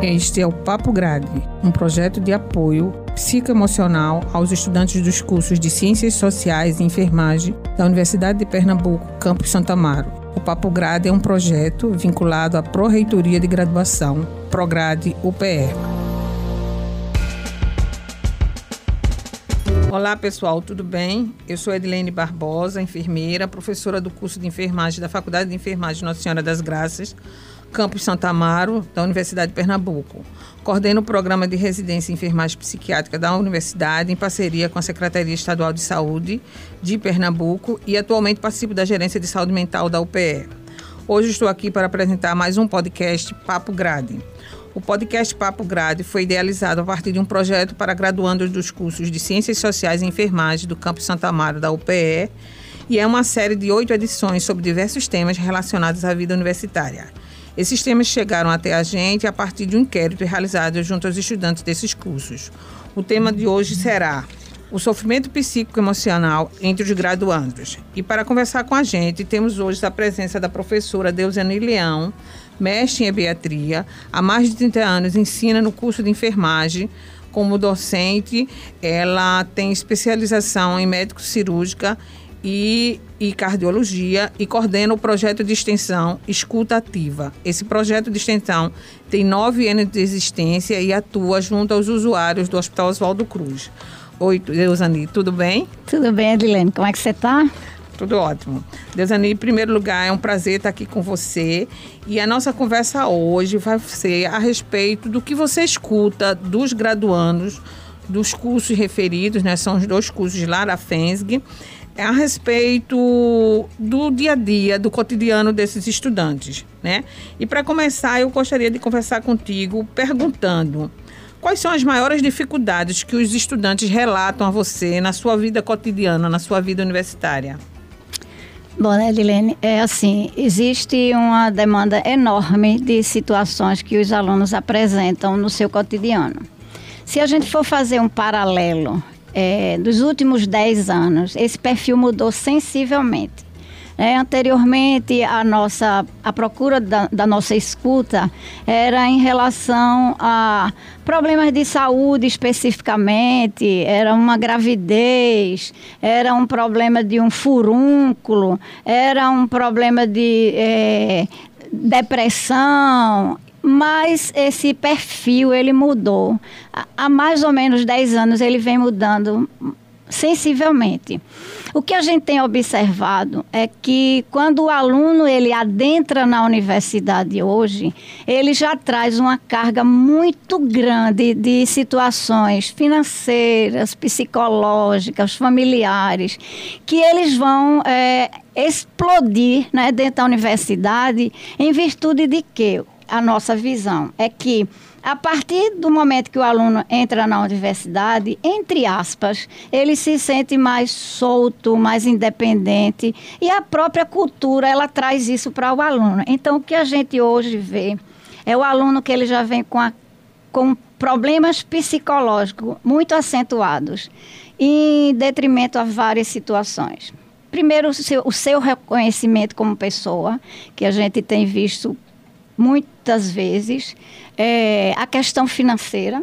Este é o Papo Grade, um projeto de apoio psicoemocional aos estudantes dos cursos de Ciências Sociais e Enfermagem da Universidade de Pernambuco, Campus Santa Amaro. O Papo Grade é um projeto vinculado à Pró-Reitoria de Graduação, Prograde UPE. Olá pessoal, tudo bem? Eu sou Edilene Barbosa, enfermeira, professora do curso de enfermagem da Faculdade de Enfermagem Nossa Senhora das Graças, campus Santa Amaro, da Universidade de Pernambuco. Coordeno o programa de residência em enfermagem psiquiátrica da universidade em parceria com a Secretaria Estadual de Saúde de Pernambuco e atualmente participo da gerência de saúde mental da UPE. Hoje estou aqui para apresentar mais um podcast Papo Grade. O podcast Papo Grade foi idealizado a partir de um projeto para graduandos dos cursos de Ciências Sociais e Enfermagem do Campus Santa Amaro da UPE e é uma série de oito edições sobre diversos temas relacionados à vida universitária. Esses temas chegaram até a gente a partir de um inquérito realizado junto aos estudantes desses cursos. O tema de hoje será o sofrimento psíquico-emocional entre os graduandos. E para conversar com a gente, temos hoje a presença da professora Deusane Leão, mestre em ebiatria, há mais de 30 anos ensina no curso de enfermagem. Como docente, ela tem especialização em médico cirúrgica e, e, cardiologia e coordena o projeto de extensão Escuta Ativa. Esse projeto de extensão tem nove anos de existência e atua junto aos usuários do Hospital Oswaldo Cruz. Oi, Deusani, tudo bem? Tudo bem, Adilene. Como é que você está? Tudo ótimo. Deusani, em primeiro lugar, é um prazer estar aqui com você. E a nossa conversa hoje vai ser a respeito do que você escuta dos graduandos dos cursos referidos, né? São os dois cursos lá da FENSG, a respeito do dia a dia, do cotidiano desses estudantes, né? E para começar, eu gostaria de conversar contigo perguntando quais são as maiores dificuldades que os estudantes relatam a você na sua vida cotidiana, na sua vida universitária. Bom, né, Edilene, é assim, existe uma demanda enorme de situações que os alunos apresentam no seu cotidiano. Se a gente for fazer um paralelo é, dos últimos 10 anos, esse perfil mudou sensivelmente. É, anteriormente, a nossa a procura da, da, nossa escuta era em relação a problemas de saúde especificamente, era uma gravidez, era um problema de um furúnculo, era um problema de é, depressão, mas esse perfil ele mudou. Há mais ou menos 10 anos ele vem mudando sensivelmente. O que a gente tem observado é que quando o aluno ele adentra na universidade hoje, ele já traz uma carga muito grande de situações financeiras, psicológicas, familiares, que eles vão é, explodir né, dentro da universidade em virtude de quê? A nossa visão é que a partir do momento que o aluno entra na universidade, entre aspas, ele se sente mais solto, mais independente e a própria cultura ela traz isso para o aluno. Então, o que a gente hoje vê é o aluno que ele já vem com, a, com problemas psicológicos muito acentuados, em detrimento a várias situações. Primeiro, o seu, o seu reconhecimento como pessoa, que a gente tem visto muitas vezes, é, a questão financeira,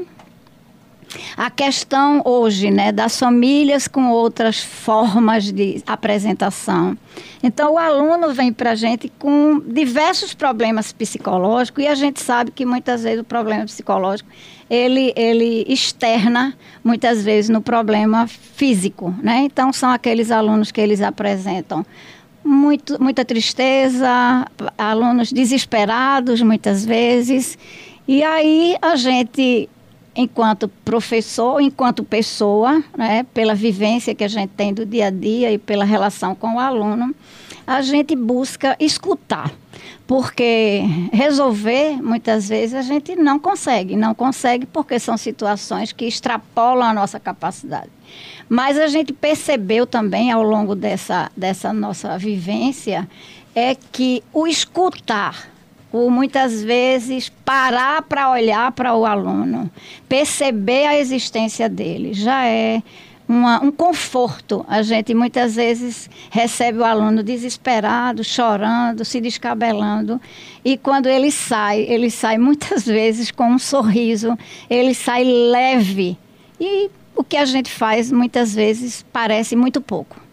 a questão hoje né, das famílias com outras formas de apresentação. Então, o aluno vem para a gente com diversos problemas psicológicos e a gente sabe que muitas vezes o problema psicológico ele, ele externa muitas vezes no problema físico. Né? Então, são aqueles alunos que eles apresentam muito, muita tristeza, alunos desesperados muitas vezes. E aí a gente, enquanto professor, enquanto pessoa, né, pela vivência que a gente tem do dia a dia e pela relação com o aluno, a gente busca escutar. Porque resolver, muitas vezes, a gente não consegue. Não consegue porque são situações que extrapolam a nossa capacidade. Mas a gente percebeu também ao longo dessa, dessa nossa vivência é que o escutar, o muitas vezes parar para olhar para o aluno, perceber a existência dele, já é uma, um conforto. A gente muitas vezes recebe o aluno desesperado, chorando, se descabelando. E quando ele sai, ele sai muitas vezes com um sorriso, ele sai leve. E o que a gente faz muitas vezes parece muito pouco.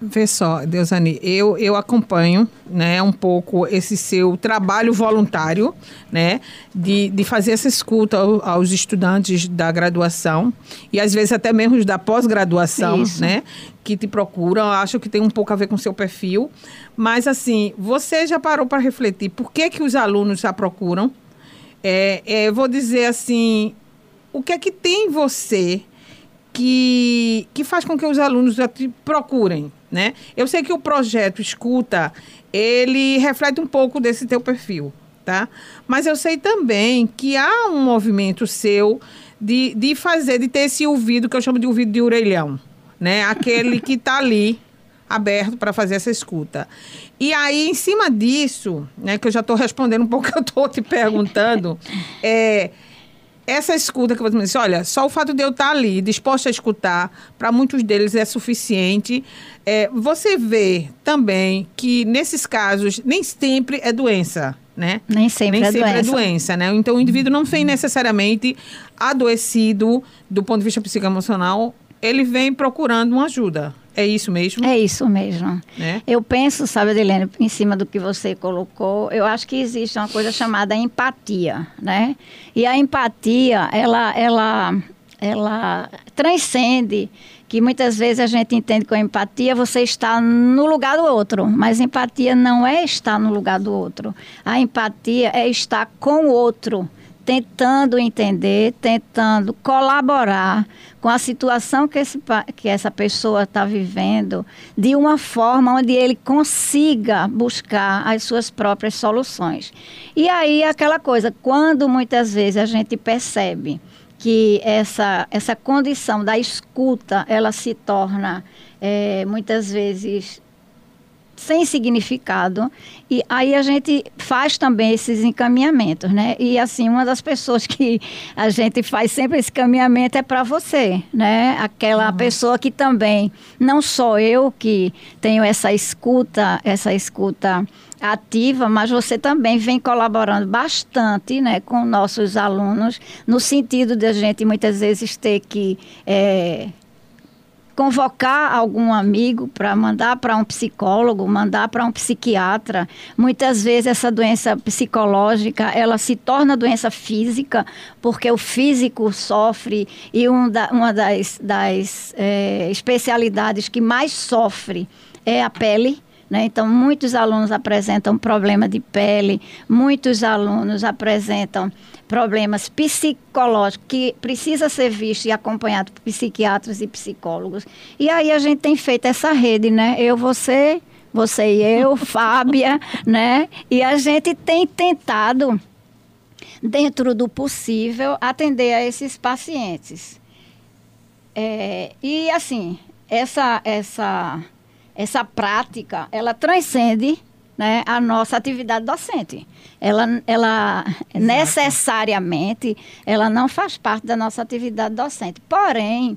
Vê só, Deusani, eu, eu acompanho né, um pouco esse seu trabalho voluntário, né, de, de fazer essa escuta aos estudantes da graduação e às vezes até mesmo da pós-graduação, né, que te procuram. Acho que tem um pouco a ver com o seu perfil. Mas, assim, você já parou para refletir por que, que os alunos já procuram? É, é, vou dizer assim, o que é que tem em você que, que faz com que os alunos te procurem? né? Eu sei que o projeto Escuta, ele reflete um pouco desse teu perfil, tá? Mas eu sei também que há um movimento seu de, de fazer, de ter esse ouvido que eu chamo de ouvido de orelhão, né? Aquele que está ali aberto para fazer essa escuta. E aí, em cima disso, né, que eu já estou respondendo um pouco eu estou te perguntando, é essa escuta que você me disse, olha, só o fato de eu estar ali, disposta a escutar, para muitos deles é suficiente. É, você vê também que nesses casos nem sempre é doença, né? Nem sempre, nem é, sempre doença. é doença, né? Então o indivíduo não vem necessariamente adoecido do ponto de vista psicoemocional, ele vem procurando uma ajuda. É isso mesmo? É isso mesmo. É? Eu penso, sabe, Adelene, em cima do que você colocou, eu acho que existe uma coisa chamada empatia, né? E a empatia, ela, ela, ela transcende que muitas vezes a gente entende com empatia você está no lugar do outro, mas empatia não é estar no lugar do outro. A empatia é estar com o outro tentando entender, tentando colaborar com a situação que, esse, que essa pessoa está vivendo, de uma forma onde ele consiga buscar as suas próprias soluções. E aí, aquela coisa, quando muitas vezes a gente percebe que essa, essa condição da escuta, ela se torna é, muitas vezes sem significado. E aí a gente faz também esses encaminhamentos, né? E assim, uma das pessoas que a gente faz sempre esse encaminhamento é para você, né? Aquela uhum. pessoa que também, não só eu que tenho essa escuta, essa escuta ativa, mas você também vem colaborando bastante né, com nossos alunos, no sentido de a gente muitas vezes ter que é, convocar algum amigo para mandar para um psicólogo, mandar para um psiquiatra. Muitas vezes essa doença psicológica ela se torna doença física porque o físico sofre e um da, uma das, das é, especialidades que mais sofre é a pele. Né? Então, muitos alunos apresentam problema de pele, muitos alunos apresentam problemas psicológicos que precisa ser visto e acompanhado por psiquiatras e psicólogos. E aí a gente tem feito essa rede, né? Eu, você, você e eu, Fábia, né? E a gente tem tentado, dentro do possível, atender a esses pacientes. É, e assim, essa, essa, essa prática, ela transcende né, a nossa atividade docente. Ela, ela necessariamente, ela não faz parte da nossa atividade docente. Porém,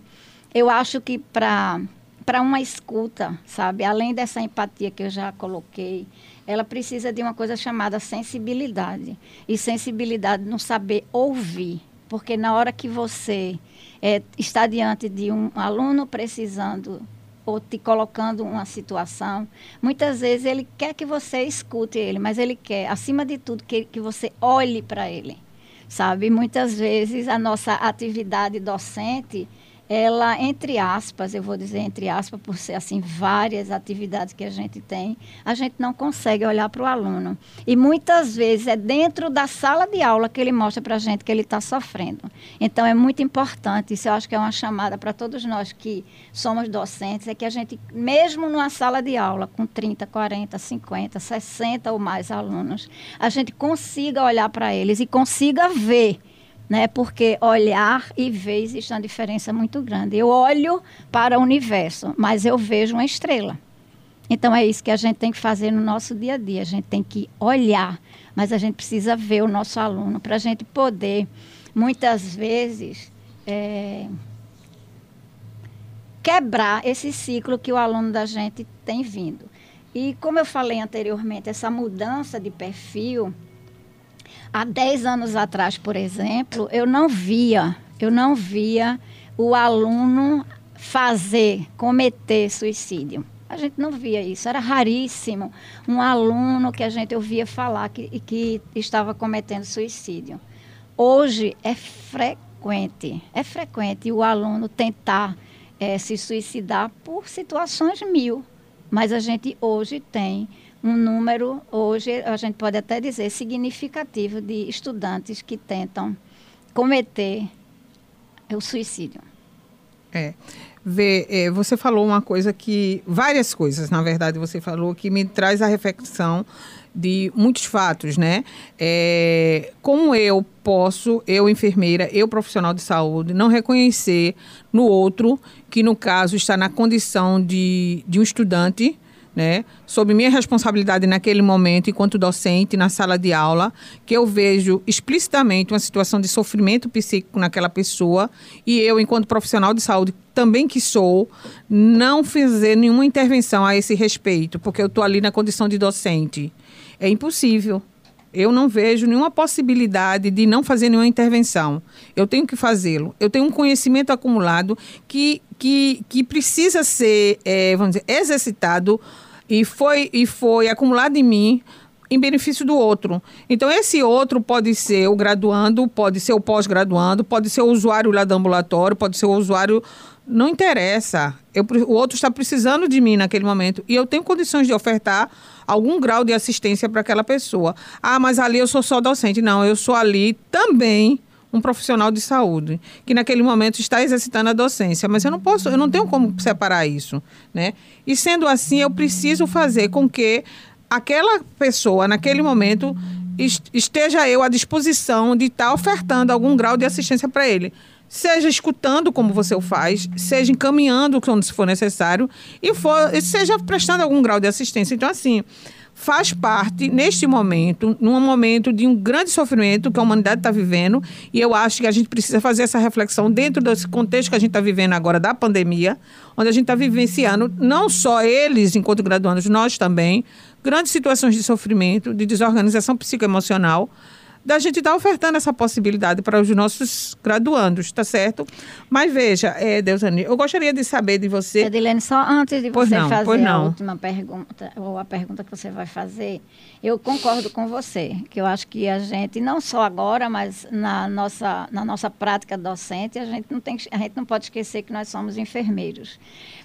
eu acho que para para uma escuta, sabe, além dessa empatia que eu já coloquei, ela precisa de uma coisa chamada sensibilidade. E sensibilidade no saber ouvir. Porque na hora que você é, está diante de um aluno precisando ou te colocando uma situação. Muitas vezes ele quer que você escute ele, mas ele quer, acima de tudo, que, que você olhe para ele. Sabe? Muitas vezes a nossa atividade docente ela, entre aspas, eu vou dizer entre aspas, por ser assim, várias atividades que a gente tem, a gente não consegue olhar para o aluno. E muitas vezes é dentro da sala de aula que ele mostra para a gente que ele está sofrendo. Então é muito importante, isso eu acho que é uma chamada para todos nós que somos docentes, é que a gente, mesmo numa sala de aula com 30, 40, 50, 60 ou mais alunos, a gente consiga olhar para eles e consiga ver né? Porque olhar e ver existe uma diferença muito grande. Eu olho para o universo, mas eu vejo uma estrela. Então é isso que a gente tem que fazer no nosso dia a dia. A gente tem que olhar, mas a gente precisa ver o nosso aluno para a gente poder, muitas vezes, é, quebrar esse ciclo que o aluno da gente tem vindo. E como eu falei anteriormente, essa mudança de perfil, há 10 anos atrás, por exemplo, eu não via, eu não via o aluno fazer, cometer suicídio. A gente não via isso, era raríssimo um aluno que a gente ouvia falar que, que estava cometendo suicídio. Hoje é frequente, é frequente o aluno tentar é, se suicidar por situações mil. Mas a gente hoje tem um número, hoje a gente pode até dizer, significativo de estudantes que tentam cometer o suicídio. É. Vê, é, você falou uma coisa que. Várias coisas, na verdade, você falou que me traz a reflexão de muitos fatos, né? É, como eu posso, eu enfermeira, eu profissional de saúde, não reconhecer no outro, que no caso está na condição de, de um estudante, né, sob minha responsabilidade naquele momento, enquanto docente na sala de aula, que eu vejo explicitamente uma situação de sofrimento psíquico naquela pessoa e eu, enquanto profissional de saúde, também que sou, não fazer nenhuma intervenção a esse respeito, porque eu estou ali na condição de docente. É impossível. Eu não vejo nenhuma possibilidade de não fazer nenhuma intervenção. Eu tenho que fazê-lo. Eu tenho um conhecimento acumulado que, que, que precisa ser, é, vamos dizer, exercitado e foi, e foi acumulado em mim em benefício do outro. Então, esse outro pode ser o graduando, pode ser o pós-graduando, pode ser o usuário lá do ambulatório, pode ser o usuário. Não interessa. Eu, o outro está precisando de mim naquele momento e eu tenho condições de ofertar algum grau de assistência para aquela pessoa. Ah, mas ali eu sou só docente. Não, eu sou ali também um profissional de saúde que naquele momento está exercitando a docência, mas eu não posso, eu não tenho como separar isso, né? E sendo assim, eu preciso fazer com que aquela pessoa naquele momento esteja eu à disposição de estar ofertando algum grau de assistência para ele. Seja escutando como você o faz, seja encaminhando quando se for necessário e for, seja prestando algum grau de assistência. Então, assim, faz parte, neste momento, num momento de um grande sofrimento que a humanidade está vivendo, e eu acho que a gente precisa fazer essa reflexão dentro desse contexto que a gente está vivendo agora da pandemia, onde a gente está vivenciando, não só eles, enquanto graduandos, nós também, grandes situações de sofrimento, de desorganização psicoemocional, da gente estar tá ofertando essa possibilidade para os nossos graduandos, tá certo? Mas veja, é, Deusane, eu gostaria de saber de você. Edilene, só antes de você não, fazer a última pergunta, ou a pergunta que você vai fazer, eu concordo com você, que eu acho que a gente, não só agora, mas na nossa, na nossa prática docente, a gente, não tem, a gente não pode esquecer que nós somos enfermeiros.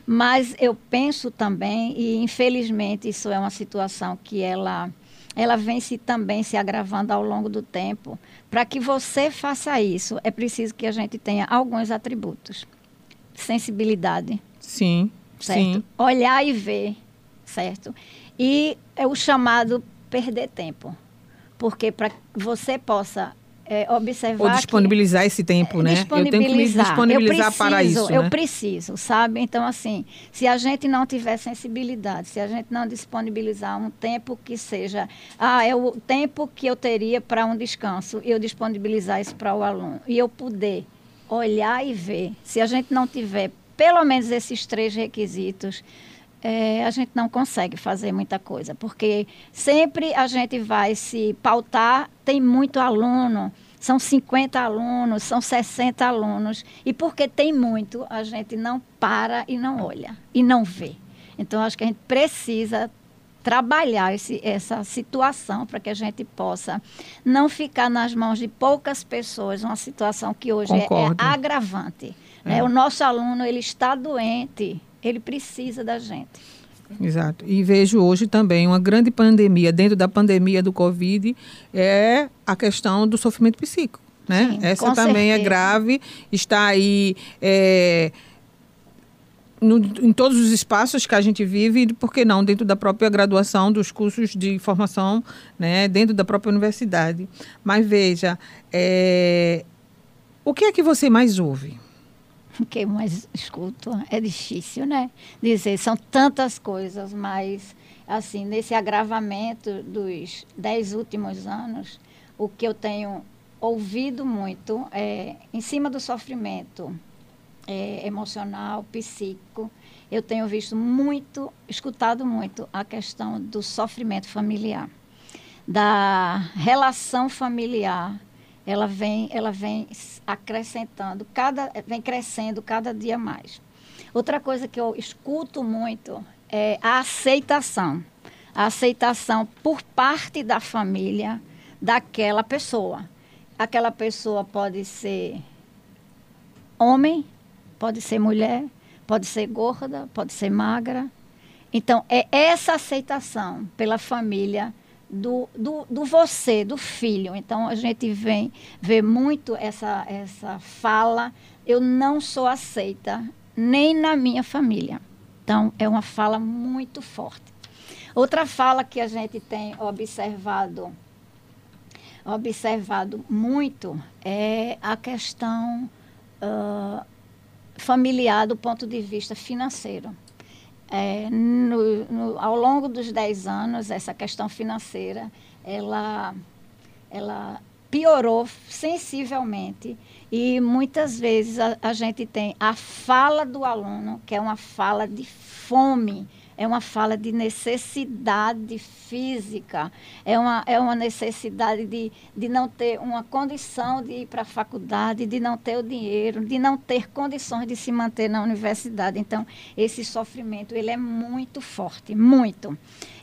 Mas eu penso também, e infelizmente isso é uma situação que ela ela vem se também se agravando ao longo do tempo. Para que você faça isso, é preciso que a gente tenha alguns atributos. Sensibilidade. Sim. Certo? Sim. Olhar e ver, certo? E é o chamado perder tempo. Porque para que você possa é, observar. Ou disponibilizar que, esse tempo, né? Eu tenho que me disponibilizar preciso, para isso. Eu né? preciso, sabe? Então, assim, se a gente não tiver sensibilidade, se a gente não disponibilizar um tempo que seja. Ah, é o tempo que eu teria para um descanso, e eu disponibilizar isso para o aluno. E eu poder olhar e ver. Se a gente não tiver pelo menos esses três requisitos, é, a gente não consegue fazer muita coisa, porque sempre a gente vai se pautar, tem muito aluno, são 50 alunos, são 60 alunos, e porque tem muito, a gente não para e não olha, e não vê. Então, acho que a gente precisa trabalhar esse, essa situação para que a gente possa não ficar nas mãos de poucas pessoas, uma situação que hoje é, é, agravante. Né? É. Né? O nosso aluno ele está doente, ele precisa da gente. Exato. E vejo hoje também uma grande pandemia, dentro da pandemia do Covid, é a questão do sofrimento psíquico. Né? Sim, Essa também é certeza. é grave, está aí é, no, em todos os espaços que a gente vive, por que não dentro da própria graduação, dos cursos de formação, né? dentro da própria universidade. Mas veja, é, o que é que você mais ouve? que mais escuto é difícil, né? Dizer, são tantas coisas, mas, assim, nesse agravamento dos dez últimos anos, o que eu tenho ouvido muito é, em cima do sofrimento é, emocional, psíquico, eu tenho visto muito, escutado muito a questão do sofrimento familiar, da relação familiar. Ela vem, ela vem acrescentando, cada, vem crescendo cada dia mais. Outra coisa que eu escuto muito é a aceitação. A aceitação por parte da família daquela pessoa. Aquela pessoa pode ser homem, pode ser mulher, pode ser gorda, pode ser magra. Então, é essa aceitação pela família do, do, do você, do filho. Então, a gente vem ver muito essa, essa fala, eu não sou aceita nem na minha família. Então, é uma fala muito forte. Outra fala que a gente tem observado observado muito é a questão uh, familiar do ponto de vista financeiro. É, no, no, ao longo dos 10 anos, essa questão financeira, ela, ela piorou sensivelmente e muitas vezes a, a gente tem a fala do aluno, que é uma fala de fome, é uma fala de necessidade física, é uma, é uma necessidade de, de não ter uma condição de ir para a faculdade, de não ter o dinheiro, de não ter condições de se manter na universidade. Então, esse sofrimento, ele é muito forte, muito.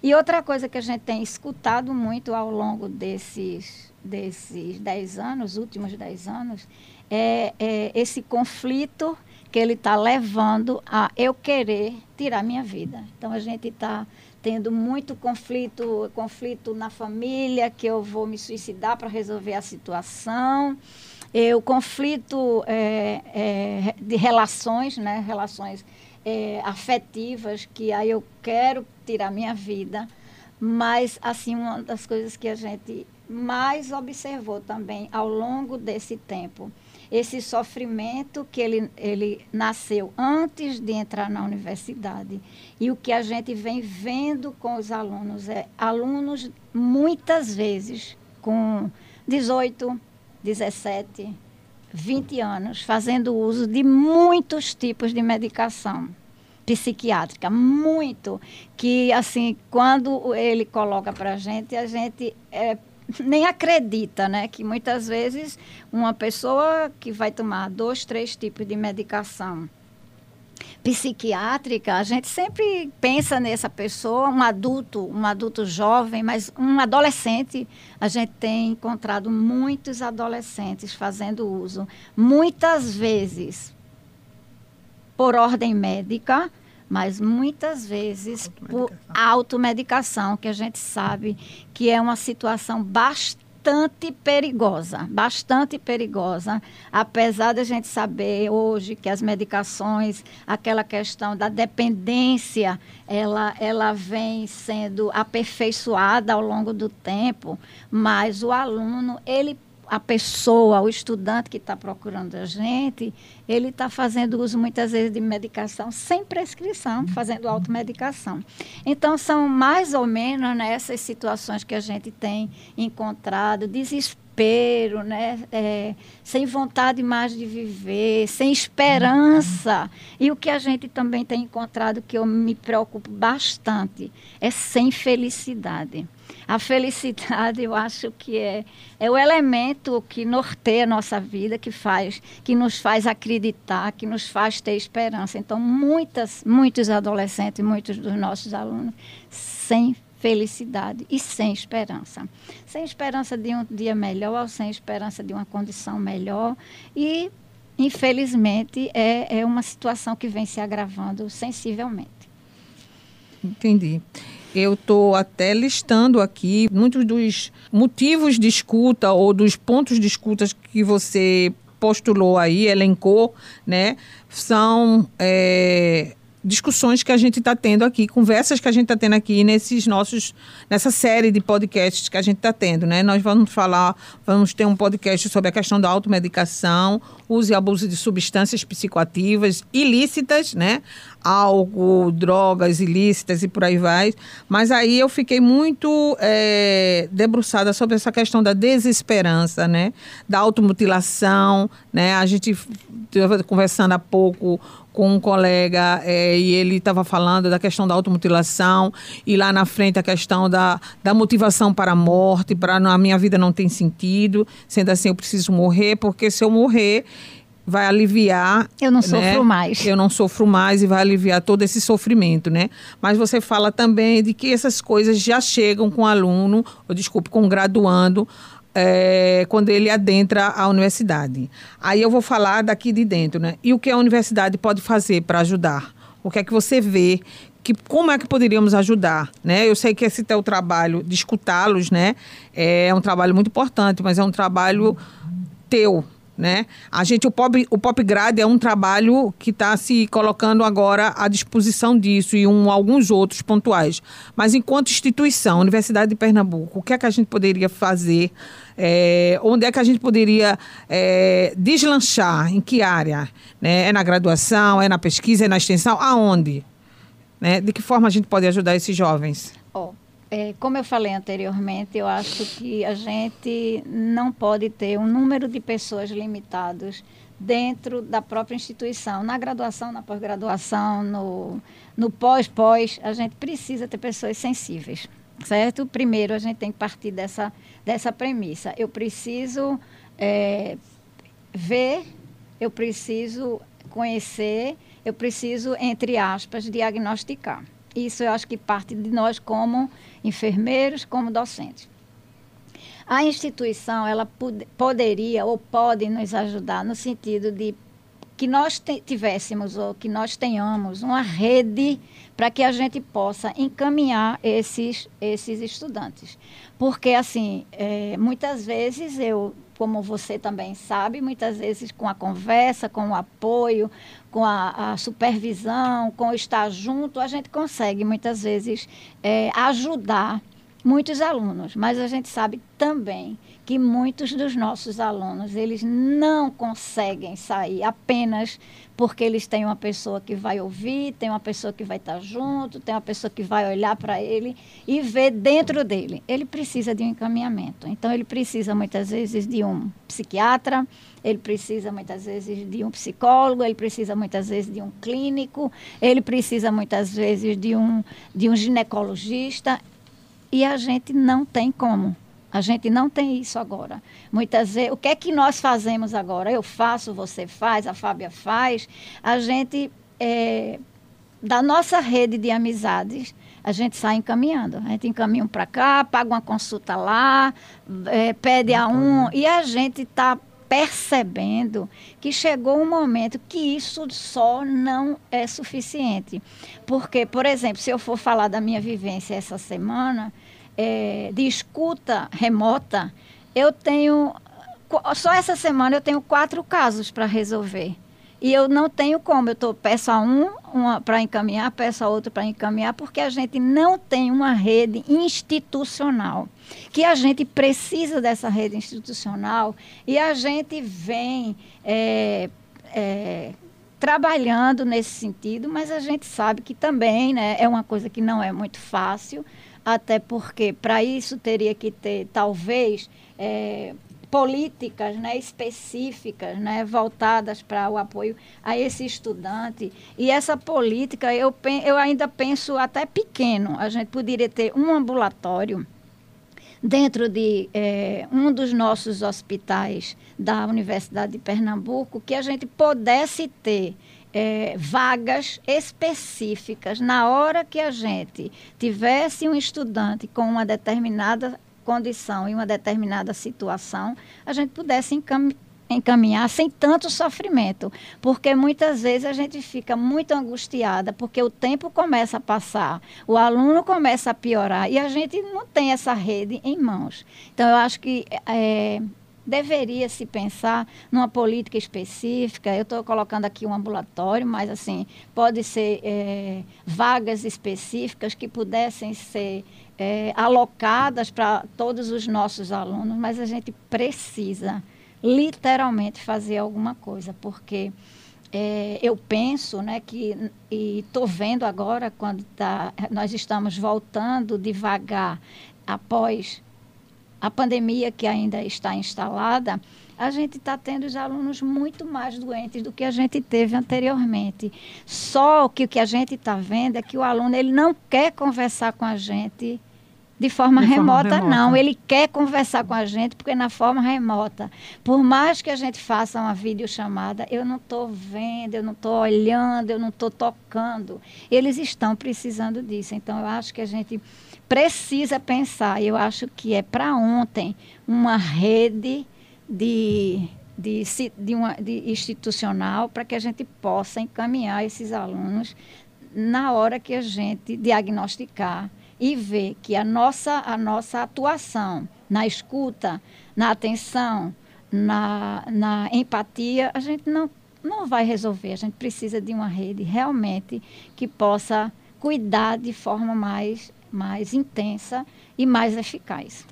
E outra coisa que a gente tem escutado muito ao longo desses, desses dez anos, últimos dez anos, é, é esse conflito que ele está levando a eu querer tirar minha vida. Então a gente está tendo muito conflito, conflito na família, que eu vou me suicidar para resolver a situação. O conflito é, é, de relações, né? relações é, afetivas, que aí eu quero tirar minha vida. Mas, assim, uma das coisas que a gente mais observou também ao longo desse tempo esse sofrimento que ele, ele nasceu antes de entrar na universidade. E o que a gente vem vendo com os alunos é alunos, muitas vezes, com 18, 17, 20 anos, fazendo uso de muitos tipos de medicação psiquiátrica, muito, que assim, quando ele coloca para a gente, a gente é, nem acredita, né? Que muitas vezes uma pessoa que vai tomar dois, três tipos de medicação psiquiátrica, a gente sempre pensa nessa pessoa, um adulto, um adulto jovem, mas um adolescente, a gente tem encontrado muitos adolescentes fazendo uso, muitas vezes por ordem médica, mas muitas vezes automedicação. por automedicação, que a gente sabe que é uma situação bastante perigosa, bastante perigosa, apesar da gente saber hoje que as medicações, aquela questão da dependência, ela, ela vem sendo aperfeiçoada ao longo do tempo, mas o aluno, ele a pessoa, o estudante que está procurando a gente, ele está fazendo uso muitas vezes de medicação sem prescrição, fazendo automedicação. Então, são mais ou menos nessas né, situações que a gente tem encontrado, desespero, né? É, sem vontade mais de viver, sem esperança. E o que a gente também tem encontrado, que eu me preocupo bastante, é sem felicidade. A felicidade, eu acho que é, é o elemento que norteia a nossa vida, que faz, que nos faz acreditar, que nos faz ter esperança. Então, muitas, muitos adolescentes, muitos dos nossos alunos, sem felicidade e sem esperança. Sem esperança de um dia melhor, sem esperança de uma condição melhor. E, infelizmente, é, é uma situação que vem se agravando sensivelmente. Entendi eu estou até listando aqui muitos dos motivos de escuta ou dos pontos de escuta que você postulou aí, elencou, né? São é, discussões que a gente está tendo aqui, conversas que a gente está tendo aqui nesses nossos, nessa série de podcasts que a gente está tendo, né? Nós vamos falar, vamos ter um podcast sobre a questão da automedicação, uso e abuso de substâncias psicoativas ilícitas, né? Álcool, drogas ilícitas e por aí vai. Mas aí eu fiquei muito é, debruçada sobre essa questão da desesperança, né? Da automutilação, né? A gente estava conversando há pouco com um colega é, e ele estava falando da questão da automutilação e lá na frente a questão da, da motivação para a morte, para a minha vida não tem sentido, sendo assim eu preciso morrer, porque se eu morrer vai aliviar. Eu não sofro né? mais. Eu não sofro mais e vai aliviar todo esse sofrimento, né? Mas você fala também de que essas coisas já chegam com o aluno, ou desculpe, com o graduando, é, quando ele adentra a universidade. Aí eu vou falar daqui de dentro, né? E o que a universidade pode fazer para ajudar? O que é que você vê? Que, como é que poderíamos ajudar, né? Eu sei que esse teu trabalho de escutá-los, né, é um trabalho muito importante, mas é um trabalho teu, né? A gente, o Pop, o Pop Grade é um trabalho que está se colocando agora à disposição disso e um, alguns outros pontuais. Mas enquanto instituição, Universidade de Pernambuco, o que é que a gente poderia fazer? É, onde é que a gente poderia é, deslanchar? Em que área? Né? É na graduação? É na pesquisa? É na extensão? Aonde? Né? De que forma a gente pode ajudar esses jovens? Oh, é, como eu falei anteriormente, eu acho que a gente não pode ter um número de pessoas limitados dentro da própria instituição. Na graduação, na pós-graduação, no, no pós-pós, a gente precisa ter pessoas sensíveis, certo? Primeiro, a gente tem que partir dessa, dessa premissa. Eu preciso é, ver, eu preciso conhecer, eu preciso, entre aspas, diagnosticar. Isso eu acho que parte de nós como enfermeiros, como docentes. A instituição, ela pod poderia ou pode nos ajudar no sentido de que nós tivéssemos ou que nós tenhamos uma rede para que a gente possa encaminhar esses, esses estudantes. Porque, assim, é, muitas vezes eu como você também sabe, muitas vezes com a conversa, com o apoio, com a, a supervisão, com estar junto, a gente consegue muitas vezes é, ajudar muitos alunos. Mas a gente sabe também que muitos dos nossos alunos, eles não conseguem sair apenas porque eles têm uma pessoa que vai ouvir, tem uma pessoa que vai estar junto, tem uma pessoa que vai olhar para ele e ver dentro dele. Ele precisa de um encaminhamento. Então, ele precisa muitas vezes de um psiquiatra, ele precisa muitas vezes de um psicólogo, ele precisa muitas vezes de um clínico, ele precisa muitas vezes de um, de um ginecologista. E a gente não tem como. A gente não tem isso agora. Muitas vezes, o que é que nós fazemos agora? Eu faço, você faz, a Fábia faz. A gente, é, da nossa rede de amizades, a gente sai encaminhando. A gente encaminha um para cá, paga uma consulta lá, é, pede a um. E a gente está percebendo que chegou um momento que isso só não é suficiente. Porque, por exemplo, se eu for falar da minha vivência essa semana, é, de escuta remota, eu tenho. Só essa semana eu tenho quatro casos para resolver. E eu não tenho como. Eu tô, peço a um para encaminhar, peço a outro para encaminhar, porque a gente não tem uma rede institucional. Que a gente precisa dessa rede institucional e a gente vem é, é, trabalhando nesse sentido, mas a gente sabe que também né, é uma coisa que não é muito fácil até porque para isso teria que ter, talvez, é, políticas né, específicas, né, voltadas para o apoio a esse estudante. E essa política, eu, eu ainda penso até pequeno. A gente poderia ter um ambulatório dentro de é, um dos nossos hospitais da Universidade de Pernambuco, que a gente pudesse ter é, vagas específicas na hora que a gente tivesse um estudante com uma determinada condição e uma determinada situação, a gente pudesse encam encaminhar sem tanto sofrimento, porque muitas vezes a gente fica muito angustiada, porque o tempo começa a passar, o aluno começa a piorar e a gente não tem essa rede em mãos. Então, eu acho que é, deveria se pensar numa política específica. Eu estou colocando aqui um ambulatório, mas assim pode ser é, vagas específicas que pudessem ser é, alocadas para todos os nossos alunos, mas a gente precisa literalmente fazer alguma coisa, porque é, eu penso né, que, e estou vendo agora, quando tá, nós estamos voltando devagar após a pandemia que ainda está instalada, a gente está tendo os alunos muito mais doentes do que a gente teve anteriormente. Só que o que a gente está vendo é que o aluno ele não quer conversar com a gente de forma, de remota, forma remota, não. Ele quer conversar com a gente porque na forma remota. Por mais que a gente faça uma videochamada, eu não estou vendo, eu não estou olhando, eu não estou tocando. Eles estão precisando disso. Então, eu acho que a gente precisa pensar, eu acho que é para ontem, uma rede de, de, de, uma, de institucional para que a gente possa encaminhar esses alunos na hora que a gente diagnosticar e ver que a nossa, a nossa atuação na escuta, na atenção, na, na empatia, a gente não, não vai resolver. A gente precisa de uma rede realmente que possa cuidar de forma mais, mais intensa e mais eficaz.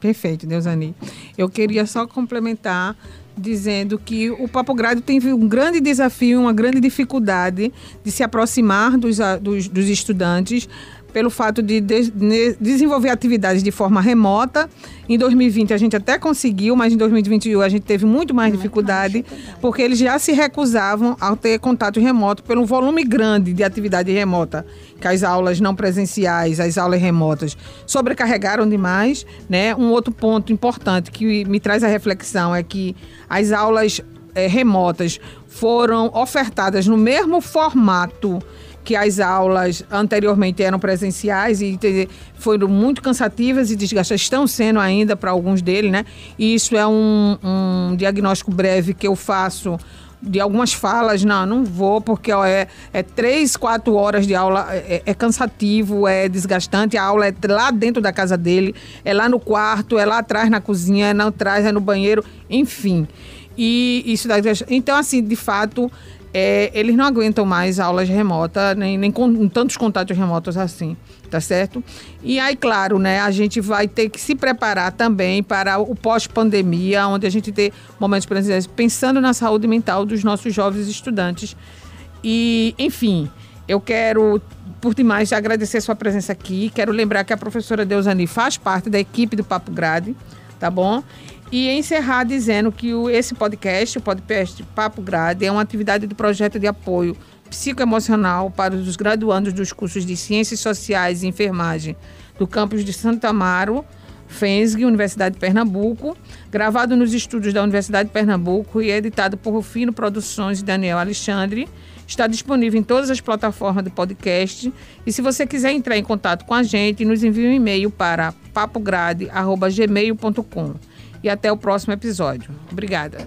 Perfeito, Deusani. Eu queria só complementar dizendo que o Papo Grado tem um grande desafio, uma grande dificuldade de se aproximar dos, dos, dos estudantes pelo fato de, de, de, desenvolver atividades de forma remota. Em 2020 a gente até conseguiu, mas em 2021 a gente teve muito mais dificuldade, porque eles já se recusavam a ter contato remoto pelo volume grande de atividade remota, que as aulas não presenciais, as aulas remotas sobrecarregaram demais, né? Um outro ponto importante que me traz a reflexão é que as aulas é, remotas foram ofertadas no mesmo formato que as aulas anteriormente eram presenciais e foram muito cansativas e desgastantes, estão sendo ainda para alguns deles, né? E isso é um, um diagnóstico breve que eu faço de algumas falas, não, não vou, porque ó, é, é três, quatro horas de aula, é, é, cansativo, é desgastante, a aula é lá dentro da casa dele, é lá no quarto, é lá atrás na cozinha, é lá atrás, é no banheiro, enfim. E isso dá Então, assim, de fato, é, eles não aguentam mais aulas remotas, nem, nem com tantos contatos remotos assim, tá certo? E aí, claro, né, a gente vai ter que se preparar também para o pós-pandemia, onde a gente tem momentos presenciais, pensando na saúde mental dos nossos jovens estudantes. E, enfim, eu quero, por demais, agradecer sua presença aqui. Quero lembrar que a professora Deusani faz parte da equipe do Papo Grade, tá bom? E encerrar dizendo que o, esse podcast, o podcast Papo Grade, é uma atividade do projeto de apoio psicoemocional para os graduandos dos cursos de Ciências Sociais e Enfermagem do campus de Santa Amaro, FENSG, Universidade de Pernambuco, gravado nos estúdios da Universidade de Pernambuco e editado por Rufino Produções e Daniel Alexandre. Está disponível em todas as plataformas do podcast. E se você quiser entrar em contato com a gente, nos envie um e-mail para papograde.gmail.com e até o próximo episódio. Obrigada.